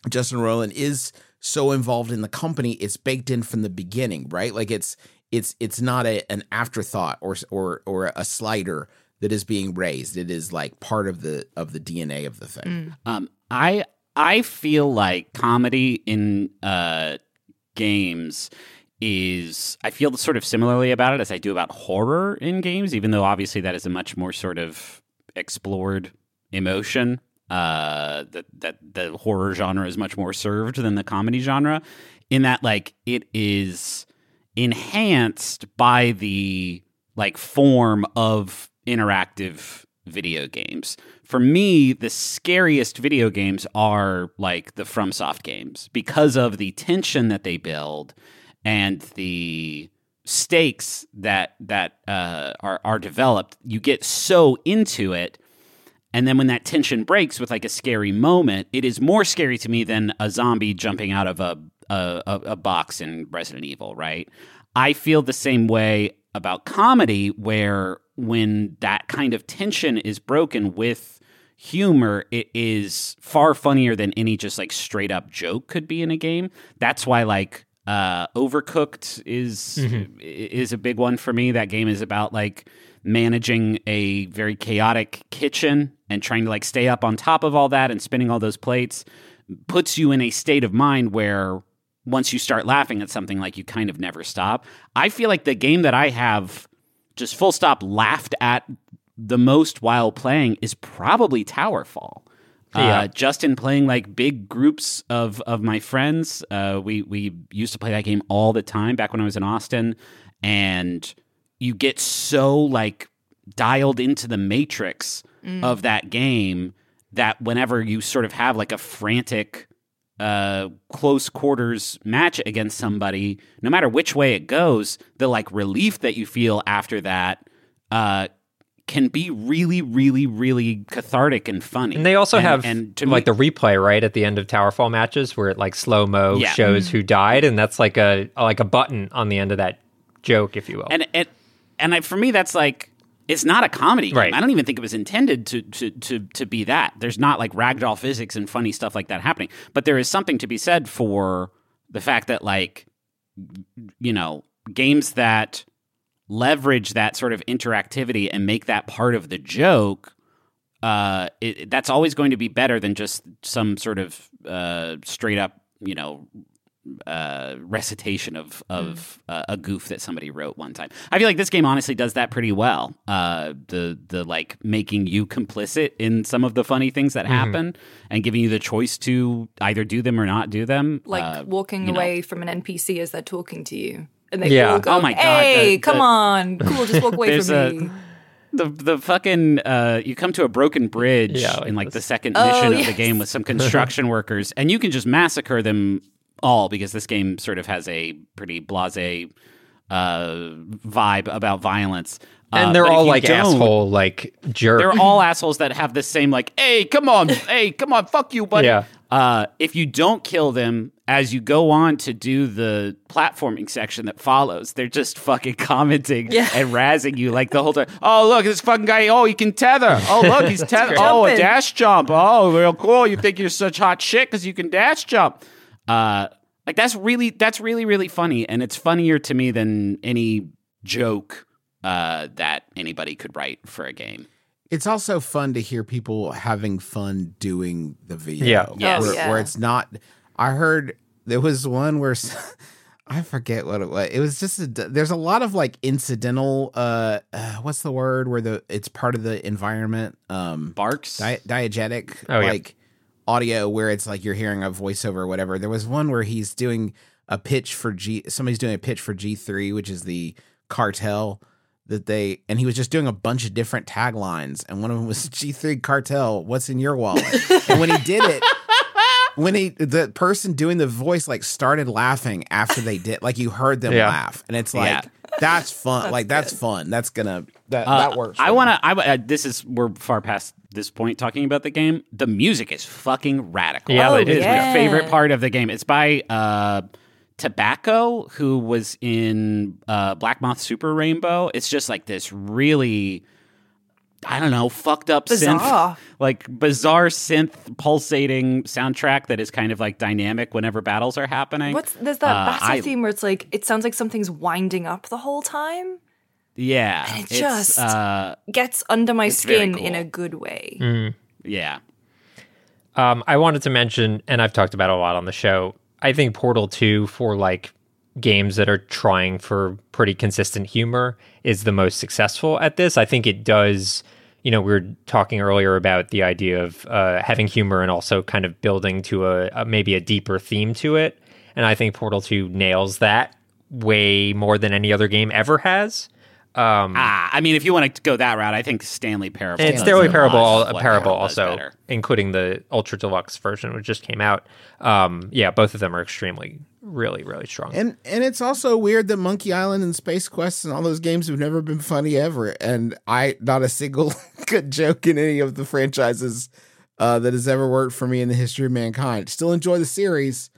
Justin Roiland is so involved in the company, it's baked in from the beginning, right? Like it's it's it's not a an afterthought or or or a slider that is being raised. It is like part of the of the DNA of the thing. Um, I I feel like comedy in uh, games is I feel sort of similarly about it as I do about horror in games, even though obviously that is a much more sort of explored emotion. Uh, that that the horror genre is much more served than the comedy genre, in that like it is enhanced by the like form of interactive video games. For me, the scariest video games are like the FromSoft games because of the tension that they build and the stakes that that uh, are are developed. You get so into it. And then when that tension breaks with like a scary moment, it is more scary to me than a zombie jumping out of a a, a, box in Resident Evil, right? I feel the same way about comedy, where when that kind of tension is broken with humor, it is far funnier than any just like straight up joke could be in a game. That's why like uh, Overcooked is is a big one for me. That game is about like managing a very chaotic kitchen and trying to like stay up on top of all that and spinning all those plates puts you in a state of mind where once you start laughing at something like you kind of never stop. I feel like the game that I have just full stop laughed at the most while playing is probably Towerfall. Yeah. Uh, just in playing like big groups of of my friends, uh, we we used to play that game all the time back when I was in Austin, and you get so like dialed into the matrix of that game that whenever you sort of have like a frantic uh close quarters match against somebody no matter which way it goes the like relief that you feel after that uh can be really really really cathartic and funny And they also have and to like me, the replay right at the end of Towerfall matches where it like slow mo Yeah. shows mm-hmm. who died, and that's like a like a button on the end of that joke, if you will. and and and I, for me that's like it's not a comedy game. Right. I don't even think it was intended to to to to be that. There's not like ragdoll physics and funny stuff like that happening. But there is something to be said for the fact that like you know games that leverage that sort of interactivity and make that part of the joke. Uh, it, that's always going to be better than just some sort of uh, straight up, you know, uh, recitation of of uh, a goof that somebody wrote one time. I feel like this game honestly does that pretty well. Uh, the the like making you complicit in some of the funny things that happen and giving you the choice to either do them or not do them. Like Uh, walking you know. away from an NPC as they're talking to you. And they Yeah. all go, Oh my God, hey, the- come the- on. Cool, just walk away (laughs) from a- me. the the fucking uh, you come to a broken bridge Yeah, like in like this. the second Oh, mission of yes. the game with some (laughs) construction workers, and you can just massacre them all because this game sort of has a pretty blasé uh, vibe about violence. Uh, and they're all like asshole, like jerk. They're all assholes that have the same like, hey, come on, hey, come on, fuck you, buddy. Yeah. Uh, if you don't kill them as you go on to do the platforming section that follows, they're just fucking commenting Yeah. and razzing you like the whole time. Oh, look, this fucking guy. Oh, he can tether. Oh, look, he's (laughs) tether. oh, a dash jump. Oh, real cool. You think you're such hot shit because you can dash jump. Uh, like that's really that's really really funny, and it's funnier to me than any joke uh, that anybody could write for a game. It's also fun to hear people having fun doing the video. Yeah. Yes. Where, yeah. where it's not. I heard there was one where (laughs) I forget what it was. It was just a, there's a lot of like incidental. Uh, uh, what's the word where the it's part of the environment. Um, Barks. di- diegetic Oh, yeah. like audio where it's like you're hearing a voiceover or whatever. There was one where he's doing a pitch for G. Somebody's doing a pitch for G three, which is the cartel that they and he was just doing a bunch of different taglines and one of them was (laughs) G3 cartel what's in your wallet and when he did it (laughs) when he the person doing the voice like started laughing after they did like you heard them Yeah. laugh and it's like Yeah. that's fun like that's fun that's gonna that Uh, that works I want to. I uh, this is we're far past this point talking about the game. The music is fucking radical. Yeah, Oh, they it did. is yeah. my favorite part of the game. It's by uh, Tobacco, who was in uh, Black Moth Super Rainbow. It's just like this really. I don't know, fucked up synth, Bizarre. (laughs) like bizarre synth pulsating soundtrack that is kind of like dynamic whenever battles are happening. What's there's that Uh, battle I- theme where it's like it sounds like something's winding up the whole time. Yeah, And it just- uh, Gets under my It's very skin in a good way. Mm. yeah. Um, I wanted to mention, and I've talked about it a lot on the show. I think Portal Two for like games that are trying for pretty consistent humor is the most successful at this. I think it does. You know, we were talking earlier about the idea of uh, having humor and also kind of building to a, a maybe a deeper theme to it. And I think Portal Two nails that way more than any other game ever has. Um, Ah, I mean, if you want to go that route, I think Stanley Parable. And it's Stanley Parable, lot al- of what Parable Parable also, including the Ultra Deluxe version, which just came out. Um, yeah, both of them are extremely, really, really strong. And and it's also weird that Monkey Island and Space Quest and all those games have never been funny ever. And I not a single (laughs) good joke in any of the franchises uh, that has ever worked for me in the history of mankind. Still enjoy the series.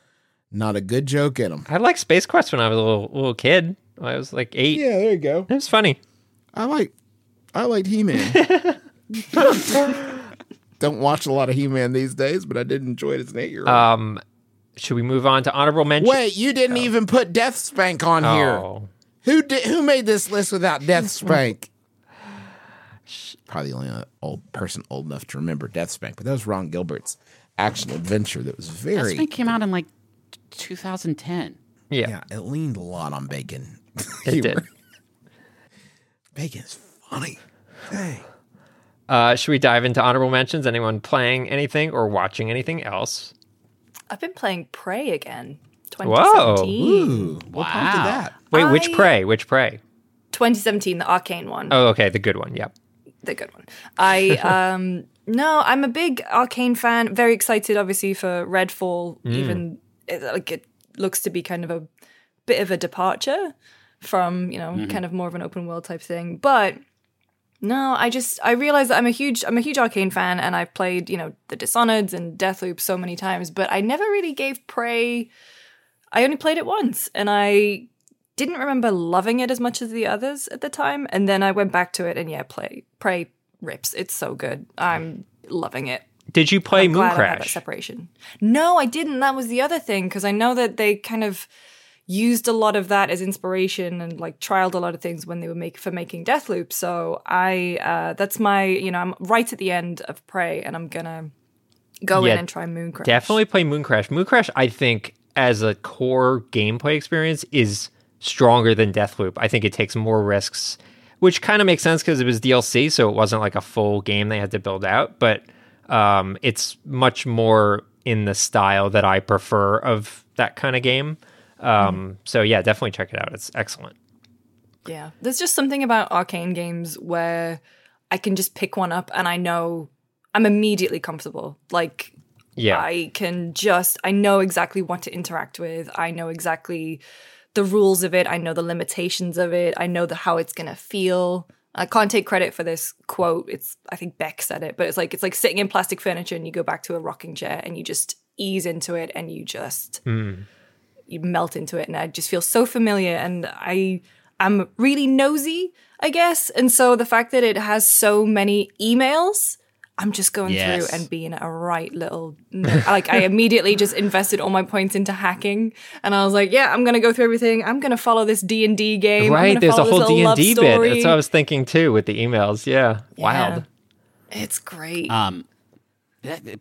Not a good joke in them. I liked Space Quest when I was a little little kid. I was like eight. Yeah, there you go. It was funny. I like I liked He Man. (laughs) Don't watch a lot of He Man these days, but I did enjoy it as an eight year old. Um, should we move on to honorable mention? Wait, you didn't even put DeathSpank on here. Oh, Who did? Who made this list without DeathSpank? (laughs) Probably the only old person old enough to remember DeathSpank, but that was Ron Gilbert's action adventure that was This very. thing came out in like 2010. yeah. Yeah, it leaned a lot on bacon. (laughs) It humor. did. (laughs) Bacon is funny. Hey. Uh, should we dive into honorable mentions? Anyone playing anything or watching anything else? I've been playing Prey again. Whoa. Ooh, what Wow. prompted that? Wait, which I- prey? Which prey? 2017, the Arkane one. Oh, okay, the good one. Yep. the good one. I (laughs) um no, I'm a big Arkane fan. Very excited, obviously, for Redfall. Even it, like it looks to be kind of a bit of a departure from you know mm-hmm. kind of more of an open world type thing. But no, I just I realize that I'm a huge I'm a huge Arkane fan, and I've played you know the Dishonored and Deathloop so many times, but I never really gave Prey. I only played it once, and I didn't remember loving it as much as the others at the time. And then I went back to it, and yeah, play Prey rips. It's so good. I'm loving it. Did you play Moon glad I had that Crash? separation. No, I didn't. That was the other thing because I know that they kind of used a lot of that as inspiration and like trialed a lot of things when they were make for making Deathloop. So I uh that's my you know I'm right at the end of Prey and I'm gonna go Yeah, in and try Mooncrash. Definitely play Mooncrash. Moon Crash, I think, as a core gameplay experience is stronger than Deathloop. I think it takes more risks, which kind of makes sense because it was DLC, so it wasn't like a full game they had to build out. But um, it's much more in the style that I prefer of that kind of game. Um. So yeah, definitely check it out. It's excellent. Yeah, there's just something about Arkane games where I can just pick one up and I know I'm immediately comfortable. Like, yeah, I can just I know exactly what to interact with. I know exactly the rules of it. I know the limitations of it. I know the how it's gonna feel. I can't take credit for this quote. It's I think Beck said it, but it's like it's like sitting in plastic furniture and you go back to a rocking chair and you just ease into it and you just mm. You melt into it and I just feel so familiar and I am really nosy, I guess. And so the fact that it has so many emails I'm just going yes. through and being a right little like I immediately just invested all my points into hacking and I was like, yeah, I'm gonna go through everything. I'm gonna follow this D and D game. Right, there's a whole D and D bit. That's what I was thinking too with the emails. Yeah, yeah. wild. It's great. Um,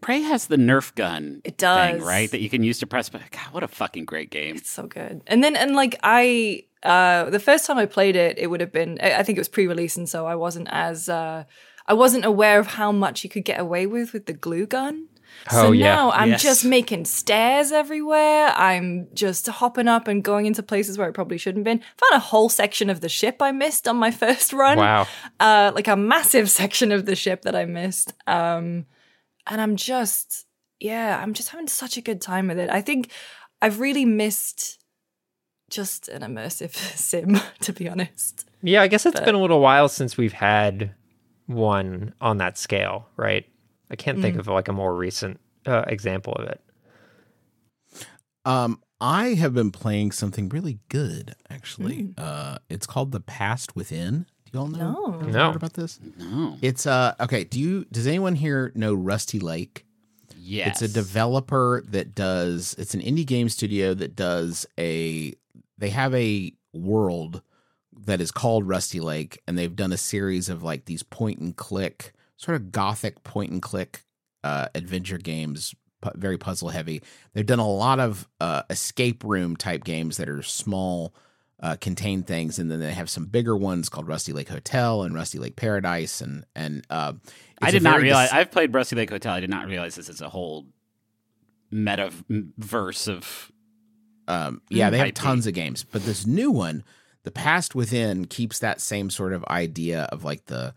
Prey has the Nerf gun. It does, thing, right? That you can use to press. But God, what a fucking great game! It's so good. And then and like I, uh, the first time I played it, it would have been. I think it was pre-release, and so I wasn't as. Uh, I wasn't aware of how much you could get away with with the glue gun. So oh, yeah. now I'm yes. just making stairs everywhere. I'm just hopping up and going into places where I probably shouldn't been. Found a whole section of the ship I missed on my (laughs) first run. Wow. Uh, like a massive (laughs) section of the ship that I missed. Um, and I'm just, yeah, I'm just having such a good time with it. I think I've really missed just an immersive (laughs) sim, to be honest. Yeah, I guess it's but, been a little while since we've had one on that scale, right? I can't think mm. of like a more recent uh, example of it. Um, I have been playing something really good, actually. Mm. Uh, it's called The Past Within. Do you all know? No, no. about this? No. It's uh okay. Do you? Does anyone here know Rusty Lake? Yes. It's a developer that does. It's an indie game studio that does a. They have a world that is called Rusty Lake, and they've done a series of like these point and click, sort of gothic point and click uh, adventure games, pu- very puzzle heavy. They've done a lot of uh, escape room type games that are small, uh, contained things, and then they have some bigger ones called Rusty Lake Hotel and Rusty Lake Paradise, and and uh, I did not realize. Dis- I've played Rusty Lake Hotel. I did not realize this is a whole metaverse of. Um, yeah, they have tons of games, but this new one the past within keeps that same sort of idea of like the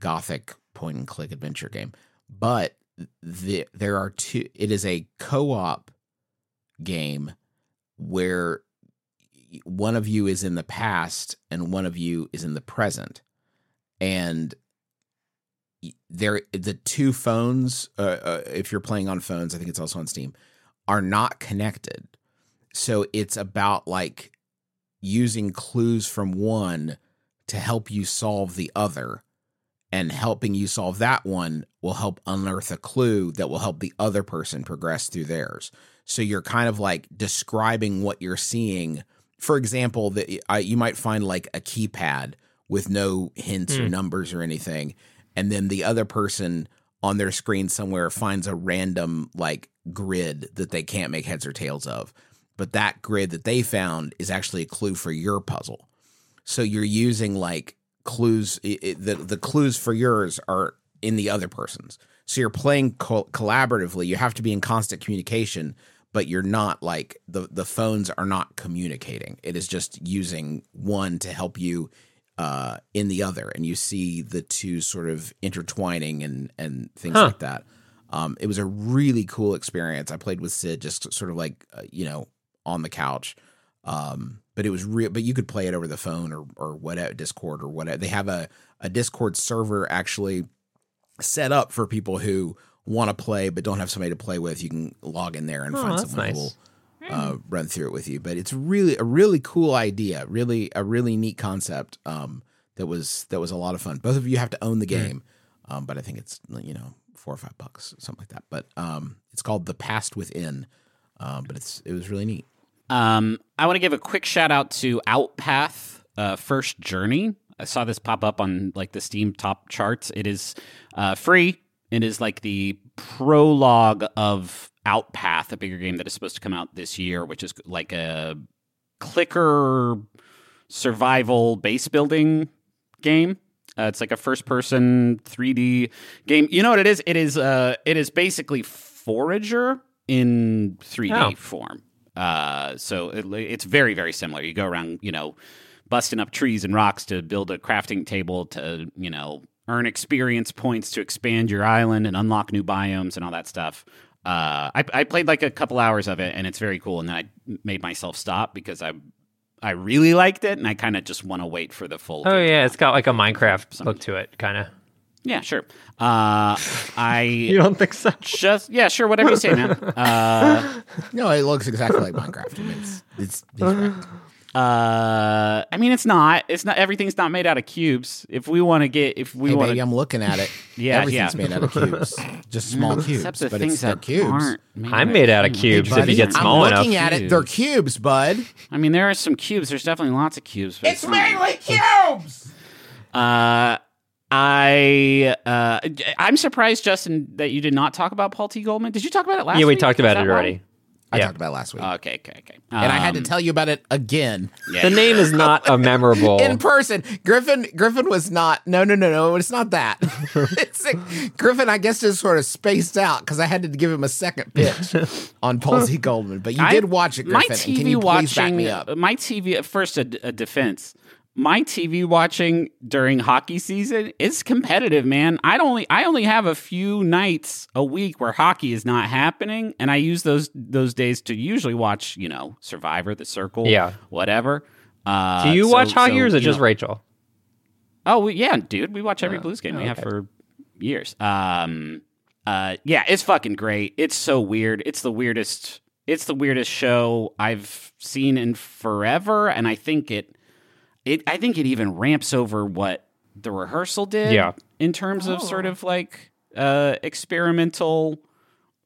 gothic point and click adventure game but the, there are two it is a co-op game where one of you is in the past and one of you is in the present. And there the two phones uh, uh, if you're playing on phones i think it's also on steam are not connected. So it's about like using clues from one to help you solve the other. And helping you solve that one will help unearth a clue that will help the other person progress through theirs. So you're kind of like describing what you're seeing for example that you might find like a keypad with no hints mm. or hmm. numbers or anything and then the other person on their screen somewhere finds a random like grid that they can't make heads or tails of but that grid that they found is actually a clue for your puzzle. So you're using like clues. It, the the clues for yours are in the other person's. So you're playing co- collaboratively. You have to be in constant communication, but you're not like the the phones are not communicating. It is just using one to help you uh, in the other, and you see the two sort of intertwining and and things huh. like that. Um, it was a really cool experience. I played with Sid, just sort of like uh, you know on the couch. Um, but it was real. But you could play it over the phone or or whatever Discord or whatever. They have a a Discord server actually set up for people who want to play but don't have somebody to play with. You can log in there and oh, find someone nice. who will uh, run through it with you. But it's really a really cool idea. Really a really neat concept. Um, that was that was a lot of fun. Both of you have to own the hmm. game, mm. um, but I think it's you know four or five bucks, something like that. But um, it's called The Past Within. Um, but it's it was really neat. Um, I want to give a quick shout out to Outpath uh, First Journey. I saw this pop up on like the Steam top charts. It is uh, free. It is like the prologue of Outpath, a bigger game that is supposed to come out this year, which is like a clicker survival base building game. Uh, it's like a first person 3D game. You know what it is? It is uh it is basically Forager in 3D Oh. form. Uh so it, it's very very similar. You go around, you know, busting up trees and rocks to build a crafting table to, you know, earn experience points to expand your island and unlock new biomes and all that stuff. Uh, I, I played like a couple hours of it and it's very cool. And then I made myself stop because I I really liked it and I kind of just want to wait for the full. Oh yeah, it's got like a Minecraft look to it, kind of. yeah, sure. Uh, I (laughs) You don't think so? just yeah, sure, whatever you say, man. (laughs) Uh, No, it looks exactly like Minecraft. I it's, it's, he's right. (laughs) uh, I mean, it's not. It's not. Everything's not made out of cubes. If we want to get, if we Hey, want baby, to, I'm looking at it. (laughs) Yeah, everything's yeah. made out of cubes, just small cubes, except the but things it's they're that cubes. aren't. Made I'm made out of cubes if you Buddy, get small I'm enough. looking at it. They're cubes, bud. I mean, there are some cubes. There's definitely lots of cubes. But It's mainly cubes. Uh, I uh, I'm surprised, Justin, that you did not talk about Paul T. Goldman. Did you talk about it last? Yeah, we week? talked about it wrong? already. I Yeah. talked about last week, Okay, okay, okay. and I had to Um, tell you about it again yeah, The name is not a memorable. in person. Griffin, Griffin was not. No, no, no, no. It's not that. (laughs) it's Griffin. I guess just sort of spaced out because I had to give him a second pitch (laughs) on Paul T. Goldman. But you I- did watch it, My TV and can you watching, back me up? my TV at first a, a defense. My TV watching during hockey season is competitive, man. I only I only have a few nights a week where hockey is not happening, and I use those those days to usually watch, you know, Survivor, The Circle, Yeah. whatever. Uh, Do you so- watch hockey so, or is it just know- Rachel? Oh we, yeah, dude, we watch every Blues game. we have for years. Um, uh, yeah, it's fucking great. It's so weird. It's the weirdest. It's the weirdest show I've seen in forever, and I think it. It I think it even ramps over what the rehearsal did. Yeah. in terms of sort of like uh, experimental,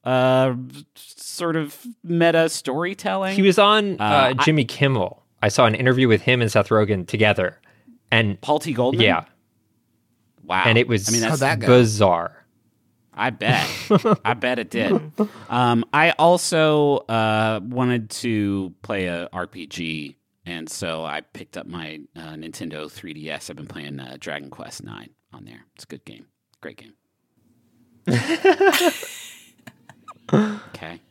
uh, sort of meta storytelling. He was on uh, Uh, I- Jimmy Kimmel. I saw an interview with him and Seth Rogen together, and Paul T. Goldman. yeah, wow. and it was I mean, that's that bizarre. I bet. (laughs) I bet it did. Um, I also uh, wanted to play a RPG, and so I picked up my uh, Nintendo 3DS. I've been playing uh, Dragon Quest Nine on there. It's a good game. Great game. (laughs) okay.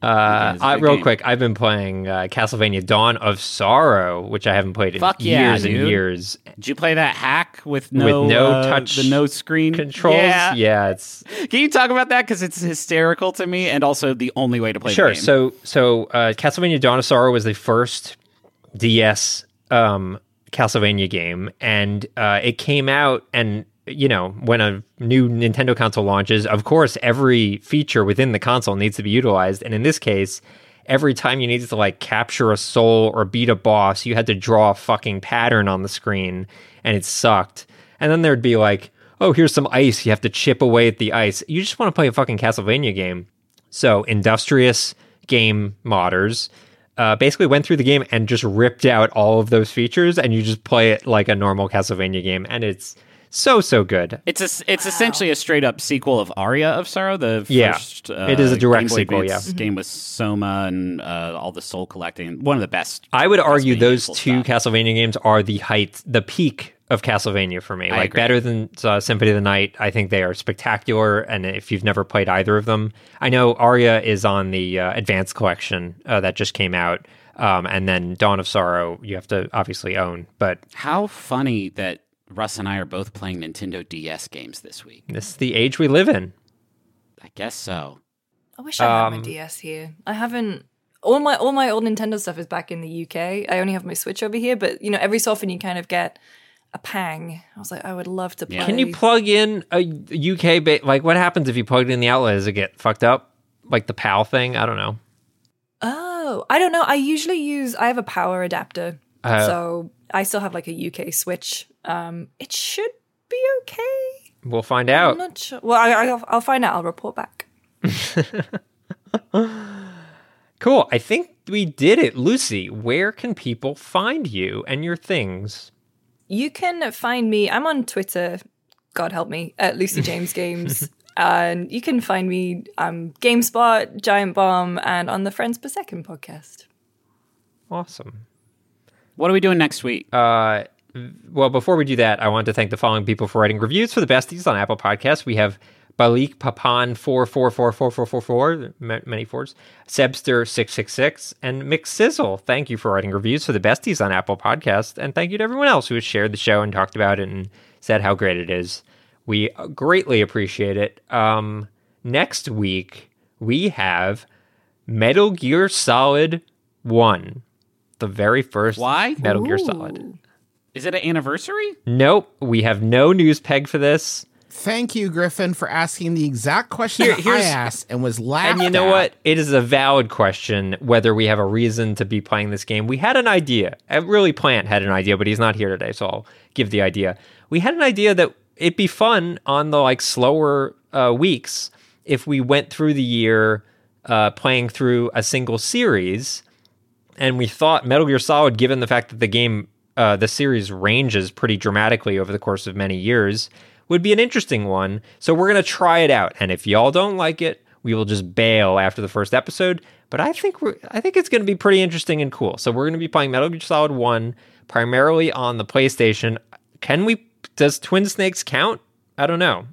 Uh, good real game. quick, I've been playing uh, Castlevania: Dawn of Sorrow, which I haven't played in Fuck yeah, years and years. Did you play that hack with no With no uh, touch the no screen Controls, Yeah. yeah, it's Can you talk about that because it's hysterical to me, and also the only way to play. sure. The game. So, so uh, Castlevania: Dawn of Sorrow was the first DS um, Castlevania game, and uh, it came out and. You know, when a new Nintendo console launches, of course, every feature within the console needs to be utilized. And in this case, every time you needed to like capture a soul or beat a boss, you had to draw a fucking pattern on the screen, and it sucked. And then there'd be like, oh, here's some ice. You have to chip away at the ice. You just want to play a fucking Castlevania game. So industrious game modders uh, basically went through the game and just ripped out all of those features, and you just play it like a normal Castlevania game, and it's so so good. It's a, it's essentially a straight up sequel of Aria of Sorrow. The Yeah. first, uh, It is a direct Game Boy sequel, Advance yeah. game with Soma and uh, all the soul collecting. One of the best. I would argue those two stop. Castlevania games are the height, the peak of Castlevania for me. I like agree. better than uh, Symphony of the Night. I think they are spectacular. And if you've never played either of them, I know Aria is on the uh, Advance Collection uh, that just came out. Um, and then Dawn of Sorrow, you have to obviously own. But How funny that Russ and I are both playing Nintendo DS games this week. this is the age we live in. I guess so. I wish I had Um, my DS here. I haven't. All my all my old Nintendo stuff is back in the UK. I only have my Switch over here, but you know, every so often you kind of get a pang. I was like, I would love to play. Can you plug in a UK ba- like what happens if you plug it in the outlet? Does it get fucked up? Like the PAL thing? I don't know. Oh, I don't know. I usually use. I have a power adapter, Uh, so I still have like a UK Switch. Um, it should be okay. We'll find I'm out. not sure. Well, I, I'll, I'll find out. I'll report back. (laughs) Cool. I think we did it. Lucy, where can people find you and your things? You can find me. I'm on Twitter. God help me at Lucy (laughs) James Games. And you can find me um, GameSpot, Giant Bomb, and on the Friends Per Second podcast. Awesome. What are we doing next week? Uh, well, before we do that, I want to thank the following people for writing reviews for the besties on Apple Podcasts. We have Balik Papan four four four four four four four many fours, Sebster six six six, and McSizzle. Thank you for writing reviews for the besties on Apple Podcasts, and thank you to everyone else who has shared the show and talked about it and said how great it is. We greatly appreciate it. Um, next week we have Metal Gear Solid One, the very first Why? Metal Gear Solid. Is it an anniversary? Nope, we have no news peg for this. Thank you, Griffin, for asking the exact question Here- I asked and was laughed And you know at. what? It is a valid question whether we have a reason to be playing this game. We had an idea. Uh, Really, Plante had an idea, but he's not here today, so I'll give the idea. We had an idea that it'd be fun on the like slower uh, weeks if we went through the year uh, playing through a single series and we thought Metal Gear Solid, given the fact that the game, uh, the series ranges pretty dramatically over the course of many years, would be an interesting one. So we're gonna try it out, and if y'all don't like it, we will just bail after the first episode. But I think we're, I think it's gonna be pretty interesting and cool. So we're gonna be playing Metal Gear Solid One primarily on the PlayStation. Can we? Does Twin Snakes count? I don't know.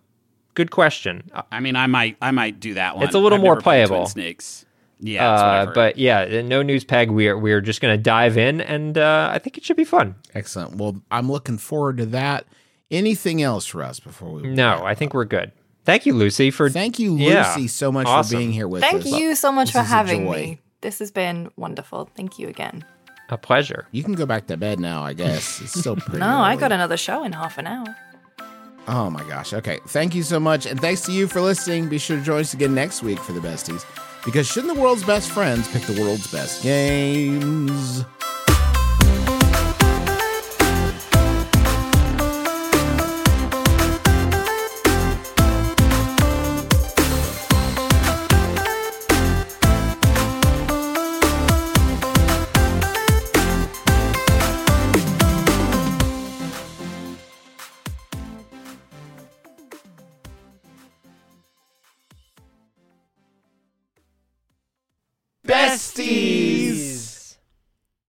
Good question. Uh, I mean, I might, I might do that one. It's a little I've more playable. Twin Snakes. Yeah, that's what I've Uh, but yeah, no news peg. We're we're just gonna dive in, and uh, I think it should be fun. Excellent. Well, I'm looking forward to that. Anything else, Russ, before we No, I think we're good. Thank you, Lucy, for Thank you, Yeah. Lucy, so much Awesome. for being here with Thank us. Thank you so much This for having me. This has been wonderful. Thank you again. a pleasure. You can go back to bed now, I guess. It's (laughs) still pretty. No, I got another show in half an hour. Oh my gosh. Okay. Thank you so much. And thanks to you for listening. Be sure to join us again next week for the besties. Because shouldn't the world's best friends pick the world's best games?